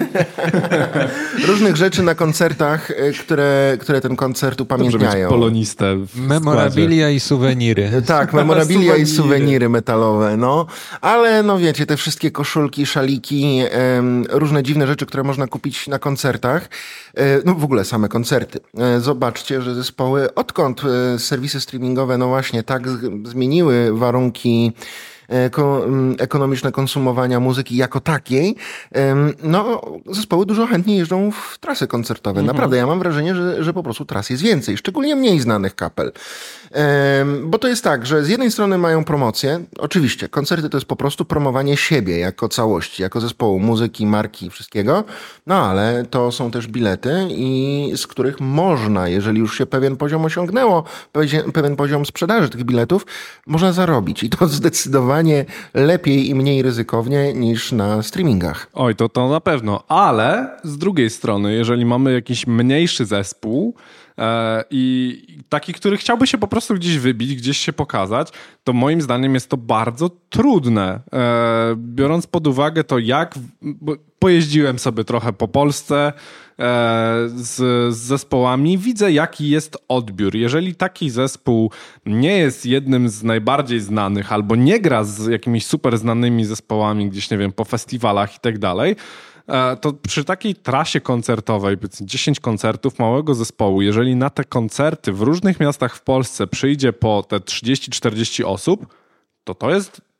C: różnych rzeczy na koncertach, e, które, które ten koncert upamiętniają.
B: polonistę.
D: Memorabilia i suweniry.
C: Tak, memorabilia i
B: Suweniry.
C: metalowe, no. Ale no wiecie, te wszystkie koszulki, szaliki, różne dziwne rzeczy, które można kupić na koncertach. No w ogóle same koncerty. E, zobaczcie, że zespoły, odkąd e, serwisy streamingowe, no właśnie tak zmieniły warunki ekonomiczne konsumowania muzyki jako takiej, no zespoły dużo chętniej jeżdżą w trasy koncertowe. Naprawdę, ja mam wrażenie, że, że po prostu tras jest więcej, szczególnie mniej znanych kapel. Bo to jest tak, że z jednej strony mają promocję, oczywiście, koncerty to jest po prostu promowanie siebie jako całości, jako zespołu, muzyki, marki, wszystkiego, no ale to są też bilety i z których można, jeżeli już się pewien poziom osiągnęło, pewien poziom sprzedaży tych biletów, można zarobić. I to zdecydowanie lepiej i mniej ryzykownie niż na streamingach.
B: Oj, to, to na pewno, ale z drugiej strony, jeżeli mamy jakiś mniejszy zespół e, i taki, który chciałby się po prostu gdzieś wybić, gdzieś się pokazać, to moim zdaniem jest to bardzo trudne. E, biorąc pod uwagę to, jak. Pojeździłem sobie trochę po Polsce z, z zespołami, widzę, jaki jest odbiór. Jeżeli taki zespół nie jest jednym z najbardziej znanych, albo nie gra z jakimiś super znanymi zespołami gdzieś, nie wiem, po festiwalach i tak dalej, e, to przy takiej trasie koncertowej, powiedzmy 10 koncertów małego zespołu, jeżeli na te koncerty w różnych miastach w Polsce przyjdzie po te 30-40 osób, to to jest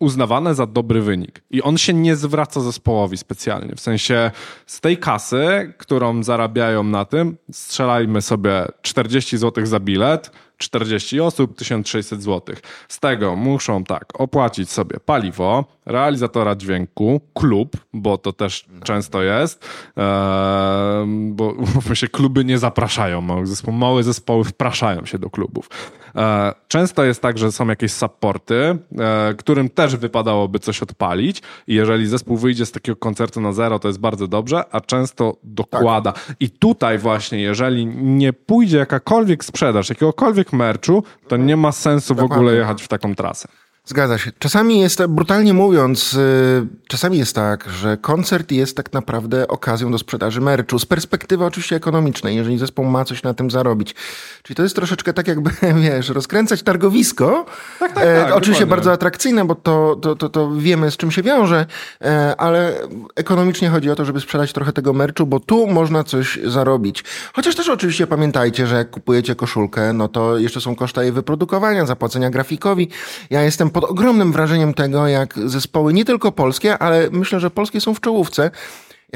B: uznawane za dobry wynik. I on się nie zwraca zespołowi specjalnie. W sensie z tej kasy, którą zarabiają na tym, strzelajmy sobie 40 zł za bilet, 40 osób, 1600 zł. Z tego muszą tak opłacić sobie paliwo, realizatora dźwięku, klub, bo to też często jest, eee, bo się, kluby nie zapraszają małych zespołów, małe zespoły wpraszają się do klubów. E, Często jest tak, że są jakieś supporty, e, którym też wypadałoby coś odpalić i jeżeli zespół wyjdzie z takiego koncertu na zero, to jest bardzo dobrze, a często dokłada. I tutaj właśnie, jeżeli nie pójdzie jakakolwiek sprzedaż, jakiegokolwiek merchu, to nie ma sensu w ogóle jechać w taką trasę.
C: Zgadza się. Czasami jest, brutalnie mówiąc, y, czasami jest tak, że koncert jest tak naprawdę okazją do sprzedaży merchu. Z perspektywy oczywiście ekonomicznej, jeżeli zespół ma coś na tym zarobić. Czyli to jest troszeczkę tak jakby, wiesz, rozkręcać targowisko. Tak,
B: tak,
C: oczywiście
B: dokładnie.
C: bardzo atrakcyjne, bo to, to, to, to wiemy z czym się wiąże, e, ale ekonomicznie chodzi o to, żeby sprzedać trochę tego merchu, bo tu można coś zarobić. Chociaż też oczywiście pamiętajcie, że jak kupujecie koszulkę, no to jeszcze są koszta jej wyprodukowania, zapłacenia grafikowi. Ja jestem pod ogromnym wrażeniem tego, jak zespoły, nie tylko polskie, ale myślę, że polskie są w czołówce,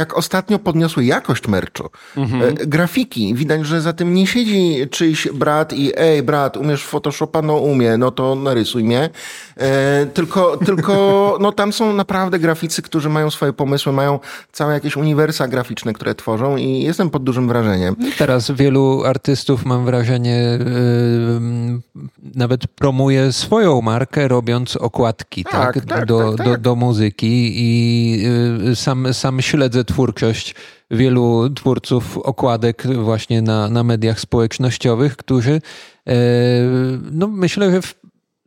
C: jak ostatnio podniosły jakość merchu. E, grafiki, widać, że za tym nie siedzi czyjś brat i ej brat, umiesz Photoshopa? No umie, no to narysuj mnie. E, tylko, tylko no tam są naprawdę graficy, którzy mają swoje pomysły, mają całe jakieś uniwersa graficzne, które tworzą i jestem pod dużym wrażeniem.
D: Teraz wielu artystów, mam wrażenie, yy, nawet promuje swoją markę, robiąc okładki tak,
C: Tak, tak,
D: do,
C: tak,
D: Do,
C: tak.
D: do muzyki i yy, sam, sam śledzę twórczość wielu twórców okładek właśnie na, na mediach społecznościowych, którzy yy, no myślę, że w,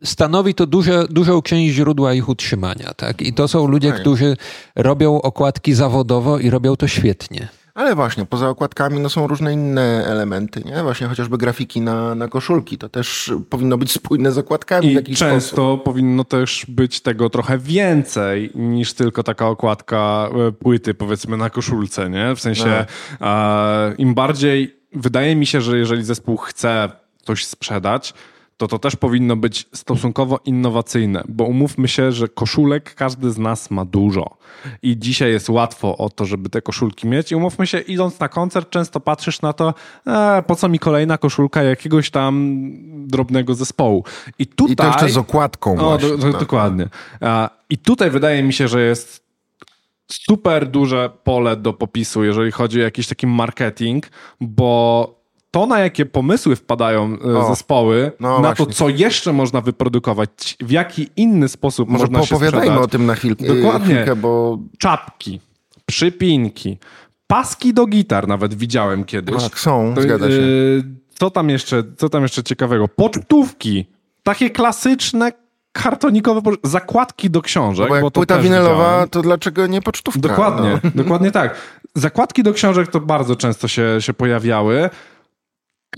D: stanowi to duże, dużą część źródła ich utrzymania. Tak? I to są ludzie, którzy robią okładki zawodowo i robią to świetnie.
C: Ale właśnie, poza okładkami no, są różne inne elementy, nie? Właśnie chociażby grafiki na, na koszulki. To też powinno być spójne z okładkami w
B: I
C: jakiś sposób.
B: często powinno też być tego trochę więcej niż tylko taka okładka e, płyty, powiedzmy, na koszulce, nie? W sensie e, im bardziej, wydaje mi się, że jeżeli zespół chce coś sprzedać, to to też powinno być stosunkowo innowacyjne, bo umówmy się, że koszulek każdy z nas ma dużo i dzisiaj jest łatwo o to, żeby te koszulki mieć i umówmy się, idąc na koncert często patrzysz na to, e, po co mi kolejna koszulka jakiegoś tam drobnego zespołu. I tutaj...
C: I to jeszcze z okładką
B: O,
C: właśnie.
B: do, do,
C: tak.
B: dokładnie. I tutaj wydaje mi się, że jest super duże pole do popisu, jeżeli chodzi o jakiś taki marketing, bo to, na jakie pomysły wpadają e,
C: O,
B: zespoły,
C: no
B: na to,
C: właśnie.
B: co jeszcze można wyprodukować, w jaki inny sposób
C: Może
B: można się sprzedać.
C: o tym na chwilkę,
B: Dokładnie.
C: chwilkę bo
B: Czapki, przypinki, paski do gitar nawet widziałem kiedyś.
C: Tak, są,
B: To,
C: zgadza się.
B: y, Co tam jeszcze, co tam jeszcze ciekawego? Pocztówki. Takie klasyczne, kartonikowe zakładki do książek.
C: Bo jak
B: to
C: płyta winylowa,
B: widziałem.
C: to dlaczego nie pocztówka?
B: Dokładnie,
C: No.
B: dokładnie tak. Zakładki do książek to bardzo często się, się pojawiały.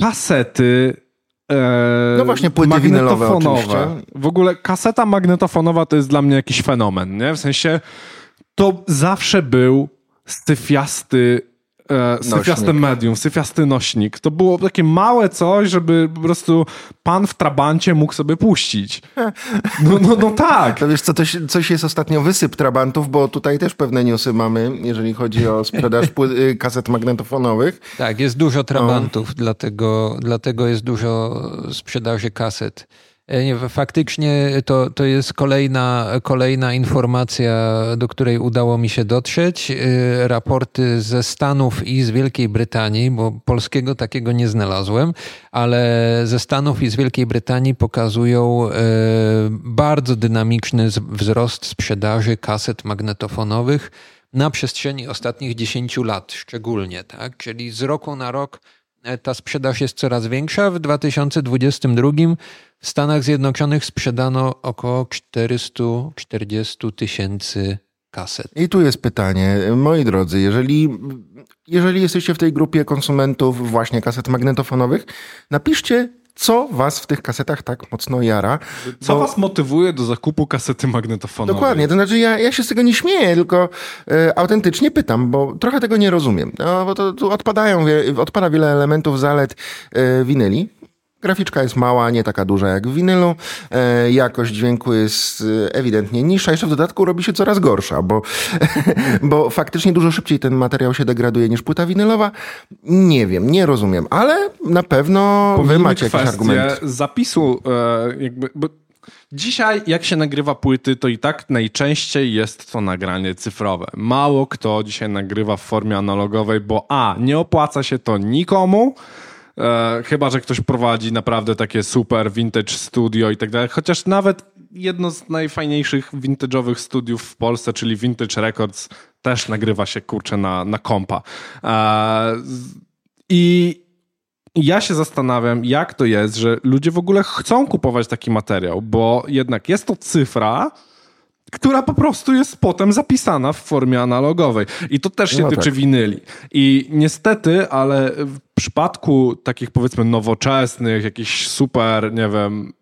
B: Kasety. E,
C: No właśnie, płyty
B: magnetofonowe. W ogóle kaseta magnetofonowa to jest dla mnie jakiś fenomen, nie? W sensie to zawsze był syfiasty e, syfiaste medium, syfiasty nośnik. To było takie małe coś, żeby po prostu pan w trabancie mógł sobie puścić. No, no, no tak.
C: To wiesz co, coś, coś jest ostatnio wysyp trabantów, bo tutaj też pewne newsy mamy, jeżeli chodzi o sprzedaż y, kaset magnetofonowych.
D: Tak, jest dużo trabantów, dlatego, dlatego jest dużo sprzedaży kaset. E, Nie, faktycznie to, to jest kolejna, kolejna informacja, do której udało mi się dotrzeć. E, Raporty ze Stanów i z Wielkiej Brytanii, bo polskiego takiego nie znalazłem, ale ze Stanów i z Wielkiej Brytanii pokazują e, bardzo dynamiczny wzrost sprzedaży kaset magnetofonowych na przestrzeni ostatnich 10 lat szczególnie, tak? Czyli z roku na rok ta sprzedaż jest coraz większa. W 2022 w Stanach Zjednoczonych sprzedano około 440 tysięcy kaset.
C: I tu jest pytanie, moi drodzy, jeżeli, jeżeli jesteście w tej grupie konsumentów właśnie kaset magnetofonowych, napiszcie, co was w tych kasetach tak mocno jara.
B: Co
C: bo-
B: was motywuje do zakupu kasety magnetofonowej?
C: Dokładnie, to znaczy ja, ja się z tego nie śmieję, tylko e, autentycznie pytam, bo trochę tego nie rozumiem. No, bo to, tu odpadają, wie- odpada wiele elementów, zalet e, winyli. Graficzka jest mała, nie taka duża jak w winylu. E, jakość dźwięku jest e, ewidentnie niższa. Jeszcze w dodatku robi się coraz gorsza, bo, bo faktycznie dużo szybciej ten materiał się degraduje niż płyta winylowa. Nie wiem, nie rozumiem, ale na pewno wy
B: Pomijmy
C: macie jakiś argument.
B: zapisu e, jakby... Bo dzisiaj jak się nagrywa płyty, to i tak najczęściej jest to nagranie cyfrowe. Mało kto dzisiaj nagrywa w formie analogowej, bo a, nie opłaca się to nikomu, e, chyba, że ktoś prowadzi naprawdę takie super vintage studio i tak dalej, chociaż nawet jedno z najfajniejszych vintage'owych studiów w Polsce, czyli Vintage Records, też nagrywa się, kurczę, na, na kompa. E, I ja się zastanawiam, jak to jest, że ludzie w ogóle chcą kupować taki materiał, bo jednak jest to cyfra, która po prostu jest potem zapisana w formie analogowej. I to też się
C: No
B: tyczy
C: tak.
B: winyli. I niestety, ale w przypadku takich powiedzmy nowoczesnych, jakichś super, nie wiem,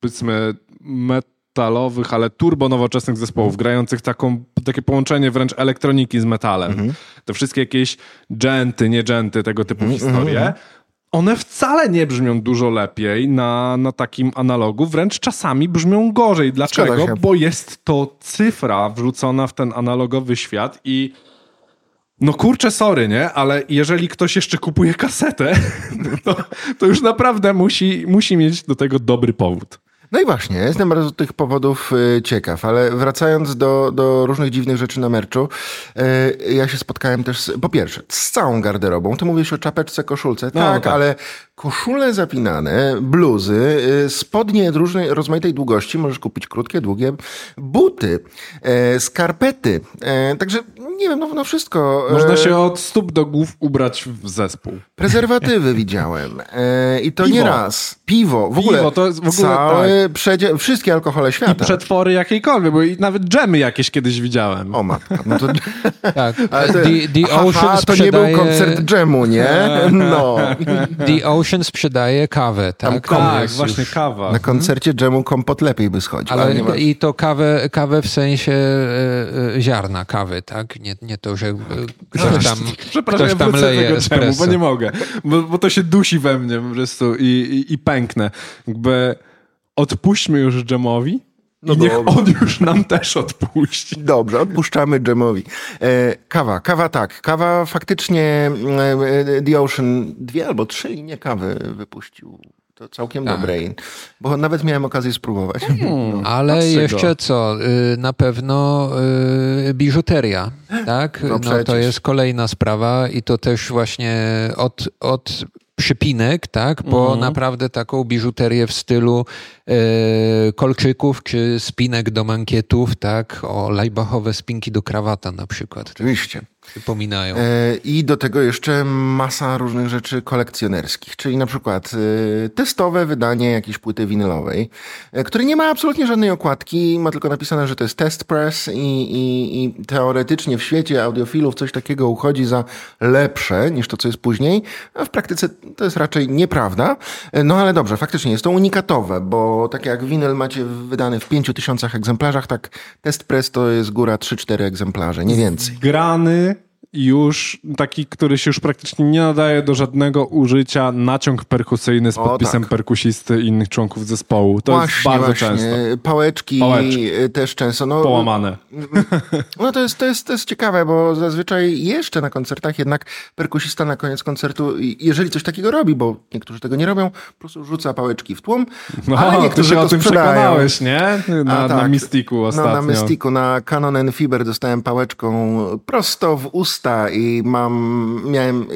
B: powiedzmy metalowych, ale turbo nowoczesnych zespołów, grających taką, takie połączenie wręcz elektroniki z metalem.
C: Mhm.
B: Te wszystkie jakieś dżenty, nie dżenty, tego typu historie. One wcale nie brzmią dużo lepiej na, na takim analogu, wręcz czasami brzmią gorzej. Dlaczego? Bo jest to cyfra wrzucona w ten analogowy świat i no kurczę, sorry, nie? Ale jeżeli ktoś jeszcze kupuje kasetę, to, to już naprawdę musi, musi mieć do tego dobry powód.
C: No i właśnie, jestem bardzo tych powodów y, ciekaw, ale wracając do, do różnych dziwnych rzeczy na merczu, y, ja się spotkałem też, z, po pierwsze, z całą garderobą. Ty mówisz o czapeczce, koszulce, tak,
B: tak.
C: ale koszule zapinane, bluzy, y, spodnie różnej, rozmaitej długości, możesz kupić krótkie, długie, buty, skarpety, także nie wiem, no, no wszystko.
B: Można się od stóp do głów ubrać w zespół.
C: Prezerwatywy widziałem. I to
B: Piwo.
C: nie raz. Piwo. W ogóle,
B: Piwo to jest w ogóle
C: cały przedzie- wszystkie alkohole
B: I
C: świata.
B: przetwory jakiejkolwiek, bo i nawet dżemy jakieś kiedyś widziałem.
C: O matka. No to,
D: Tak.
C: ale to,
D: The, the
C: Aha,
D: Ocean
C: to nie był
D: sprzedaje,
C: koncert dżemu, nie? No.
D: The Ocean sprzedaje kawę, tak?
B: Tak, właśnie kawa.
C: Na koncercie dżemu kompot lepiej by schodził. Ale,
D: Ale
C: ma...
D: i to kawę, kawę w sensie e, e, ziarna kawy, tak? Nie, nie to, że e, ktoś tam,
B: Przepraszam,
D: ktoś
B: ja
D: tam
B: do
D: leje
B: tego czemu, bo nie mogę. Bo, bo to się dusi we mnie po prostu i, i, i pęknę. Jakby odpuśćmy już dżemowi
C: No
B: i niech
C: dobra.
B: on już nam też odpuści.
C: Dobrze, odpuszczamy dżemowi. E, kawa, kawa tak. Kawa faktycznie e, The Ocean dwie albo trzy linie kawy wypuścił. To całkiem
D: Tak.
C: dobre. Bo nawet miałem okazję spróbować.
D: Ale
B: Patrzcie
D: jeszcze
B: go.
D: co? Y, Na pewno y, biżuteria, tak?
C: No
D: No to jest kolejna sprawa i to też właśnie od, od przypinek, tak? Po naprawdę taką biżuterię w stylu y, kolczyków czy spinek do mankietów, tak? O lajbachowe spinki do krawata na przykład.
C: Oczywiście.
D: Przypominają.
C: E, I do tego jeszcze masa różnych rzeczy kolekcjonerskich, czyli na przykład e, testowe wydanie jakiejś płyty winylowej, e, które nie ma absolutnie żadnej okładki, ma tylko napisane, że to jest test press i, i, i teoretycznie w świecie audiofilów coś takiego uchodzi za lepsze niż to, co jest później, a w praktyce to jest raczej nieprawda. No ale dobrze, faktycznie jest to unikatowe, bo tak jak winyl macie wydany w 5000 egzemplarzach, tak test press to jest góra 3-4 egzemplarze, nie więcej.
B: Grany już taki, który się już praktycznie nie nadaje do żadnego użycia, naciąg perkusyjny z
C: O,
B: podpisem
C: tak.
B: perkusisty i innych członków zespołu. To jest bardzo często.
C: Pałeczki,
B: Pałeczki.
C: y, też często. No,
B: Połamane.
C: No to jest, to, jest, to jest ciekawe, bo zazwyczaj jeszcze na koncertach jednak perkusista na koniec koncertu, jeżeli coś takiego robi, bo niektórzy tego nie robią, po prostu rzuca pałeczki w tłum,
B: No,
C: ale niektórzy
B: o tym
C: sprzedają.
B: przekonałeś, nie? Na,
C: A,
B: na
C: tak.
B: Mistiku ostatnio.
C: No na Mystiku, na Canon Fiber dostałem pałeczką prosto w i mam, miałem,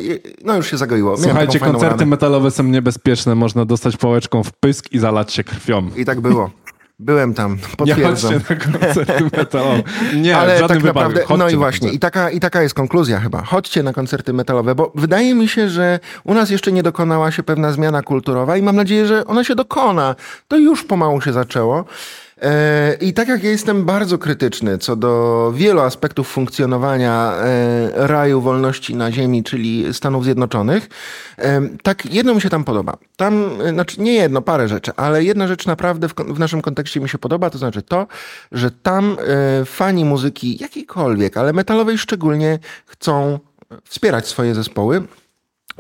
C: no już się zagoiło. Miałem
B: Słuchajcie, koncerty
C: ranę.
B: metalowe są niebezpieczne. Można dostać pałeczką w pysk i zalać się krwią.
C: I tak było. Byłem tam,
B: Nie
C: potwierdzam.
B: chodźcie na koncerty metalowe. Nie,
C: Ale tak naprawdę, no i właśnie, i taka, i taka jest konkluzja chyba. Chodźcie na koncerty metalowe, bo wydaje mi się, że u nas jeszcze nie dokonała się pewna zmiana kulturowa i mam nadzieję, że ona się dokona. To już pomału się zaczęło. E, I tak jak ja jestem bardzo krytyczny co do wielu aspektów funkcjonowania e, raju wolności na ziemi, czyli Stanów Zjednoczonych, e, tak jedno mi się tam podoba. Tam, znaczy nie jedno, parę rzeczy, ale jedna rzecz naprawdę w, w naszym kontekście mi się podoba, to znaczy to, że tam fani muzyki jakiejkolwiek, ale metalowej szczególnie chcą wspierać swoje zespoły.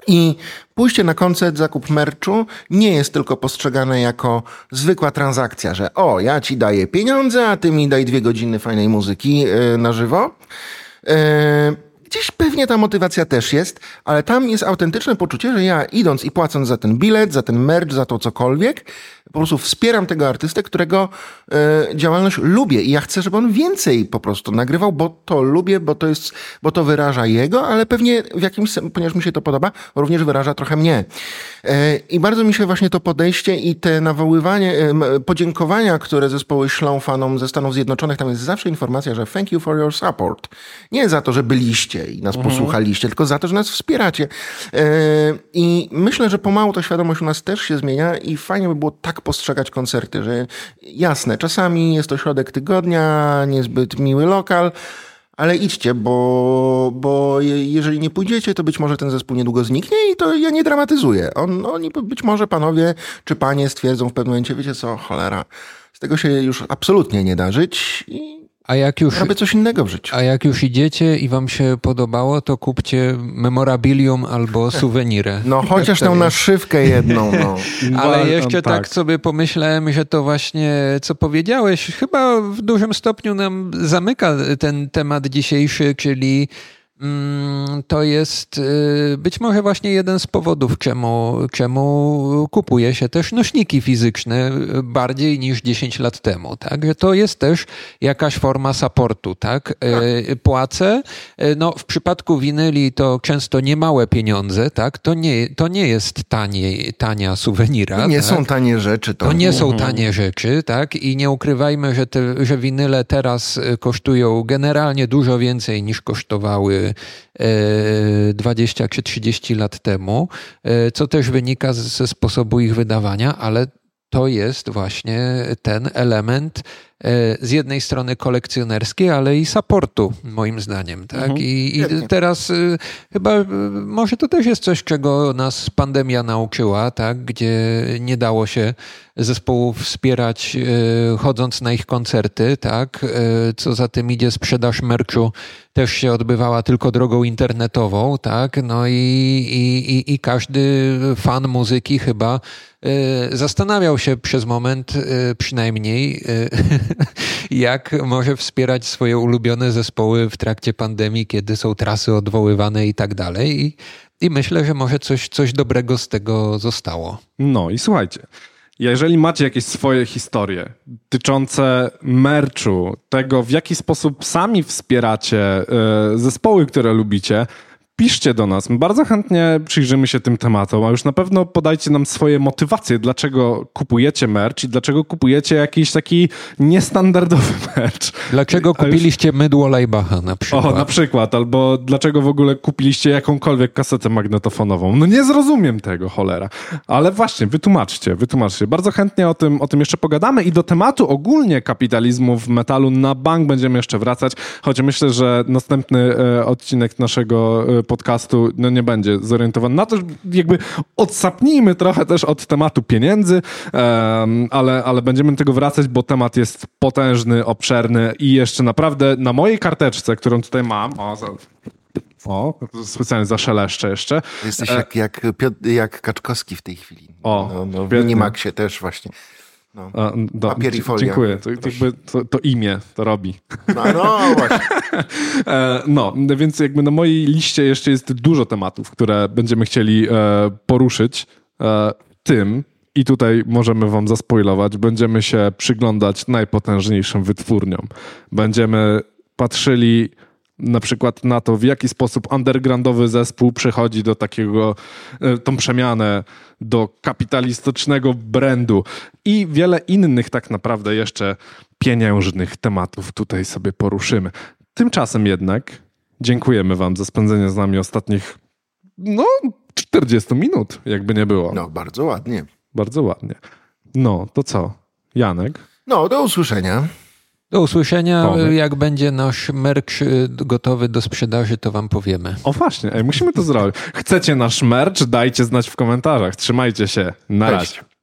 C: I pójście na koncert, zakup merchu nie jest tylko postrzegane jako zwykła transakcja, że o, ja ci daję pieniądze, a ty mi daj dwie godziny fajnej muzyki yy, na żywo. Yy, Gdzieś pewnie ta motywacja też jest, ale tam jest autentyczne poczucie, że ja idąc i płacąc za ten bilet, za ten merch, za to cokolwiek, po prostu wspieram tego artystę, którego e, działalność lubię i ja chcę, żeby on więcej po prostu nagrywał, bo to lubię, bo to jest, bo to wyraża jego, ale pewnie w jakimś, ponieważ mi się to podoba, również wyraża trochę mnie. E, I bardzo mi się właśnie to podejście i te nawoływanie, e, podziękowania, które zespoły ślą fanom ze Stanów Zjednoczonych, tam jest zawsze informacja, że thank you for your support. Nie za to, że byliście i nas posłuchaliście, tylko za to, że nas wspieracie. I myślę, że pomału ta świadomość u nas też się zmienia i fajnie by było tak postrzegać koncerty, że jasne, czasami jest to środek tygodnia, niezbyt miły lokal, ale idźcie, bo, bo je- jeżeli nie pójdziecie, to być może ten zespół niedługo zniknie i to ja nie dramatyzuję. On, oni być może panowie czy panie stwierdzą w pewnym momencie, wiecie co, cholera, z tego się już absolutnie nie da żyć i
D: A jak już,
C: robię coś innego w życiu.
D: a jak już idziecie i wam się podobało, to kupcie memorabilium albo suwenirę.
C: No chociaż tą naszywkę jedną, no.
D: Ale jeszcze tak. sobie pomyślałem, że to właśnie, co powiedziałeś, chyba w dużym stopniu nam zamyka ten temat dzisiejszy, czyli to jest y, być może właśnie jeden z powodów, czemu, czemu kupuje się też nośniki fizyczne y, bardziej niż 10 lat temu. Tak? Że to jest też jakaś forma supportu. Tak? Y, Płacę. Y, No, w przypadku winyli to często niemałe pieniądze. Tak? To, nie, to nie jest tanie, tania suwenira.
C: Nie
D: tak?
C: są tanie rzeczy. To,
D: To nie są tanie rzeczy, tak? I nie ukrywajmy, że, te, że winyle teraz kosztują generalnie dużo więcej niż kosztowały e, 20 czy 30 lat temu, e, co też wynika ze sposobu ich wydawania, ale to jest właśnie ten element z jednej strony kolekcjonerski, ale i supportu, moim zdaniem. Tak? I, I
C: Świetnie.
D: teraz y, chyba y, może to też jest coś, czego nas pandemia nauczyła, tak? gdzie nie dało się zespołów wspierać y, chodząc na ich koncerty, tak? Co za tym idzie sprzedaż merchu też się odbywała tylko drogą internetową, tak? No i, i, i, i każdy fan muzyki chyba zastanawiał się przez moment przynajmniej, jak może wspierać swoje ulubione zespoły w trakcie pandemii, kiedy są trasy odwoływane i tak dalej. I, i myślę, że może coś, coś dobrego z tego zostało.
B: No i słuchajcie, jeżeli macie jakieś swoje historie dotyczące merchu, tego w jaki sposób sami wspieracie e, zespoły, które lubicie, piszcie do nas. My bardzo chętnie przyjrzymy się tym tematom, a już na pewno podajcie nam swoje motywacje, dlaczego kupujecie merch i dlaczego kupujecie jakiś taki niestandardowy merch.
D: Dlaczego kupiliście mydło Lejbacha na przykład?
B: O, na przykład, albo dlaczego w ogóle kupiliście jakąkolwiek kasetę magnetofonową. No nie zrozumiem tego, cholera. Ale właśnie, wytłumaczcie, wytłumaczcie. Bardzo chętnie o tym, o tym jeszcze pogadamy i do tematu ogólnie kapitalizmu w metalu na bank będziemy jeszcze wracać, choć myślę, że następny e, odcinek naszego e, podcastu no, nie będzie zorientowany na to, że jakby odsapnijmy trochę też od tematu pieniędzy, em, ale, ale będziemy do tego wracać, bo temat jest potężny, obszerny i jeszcze naprawdę na mojej karteczce, którą tutaj mam, o, o specjalnie zaszeleszczę jeszcze,
C: Jesteś jak, jak, Piotr, jak Kaczkowski w tej chwili.
B: O,
C: no, no, w. Minimaxie też właśnie. No,
B: A, do,
C: Papier i folia.
B: Dziękuję. To, to, to imię to robi.
C: no, no właśnie.
B: E, no, więc jakby na mojej liście jeszcze jest dużo tematów, które będziemy chcieli e, poruszyć. E, tym, i tutaj możemy wam zaspoilować, będziemy się przyglądać najpotężniejszym wytwórniom. Będziemy patrzyli na przykład na to, w jaki sposób undergroundowy zespół przechodzi do takiego, e, tą przemianę do kapitalistycznego brandu i wiele innych tak naprawdę jeszcze pieniężnych tematów tutaj sobie poruszymy. Tymczasem jednak dziękujemy wam za spędzenie z nami ostatnich no 40 minut, jakby nie było.
C: No, bardzo ładnie.
B: Bardzo ładnie. No, to co? Janek?
C: No, do usłyszenia.
D: Do usłyszenia. Jak będzie nasz merch y, gotowy do sprzedaży, to wam powiemy.
B: O właśnie, ej, musimy to zrobić. Chcecie nasz merch? Dajcie znać w komentarzach. Trzymajcie się. Na
C: Cześć.
B: razie.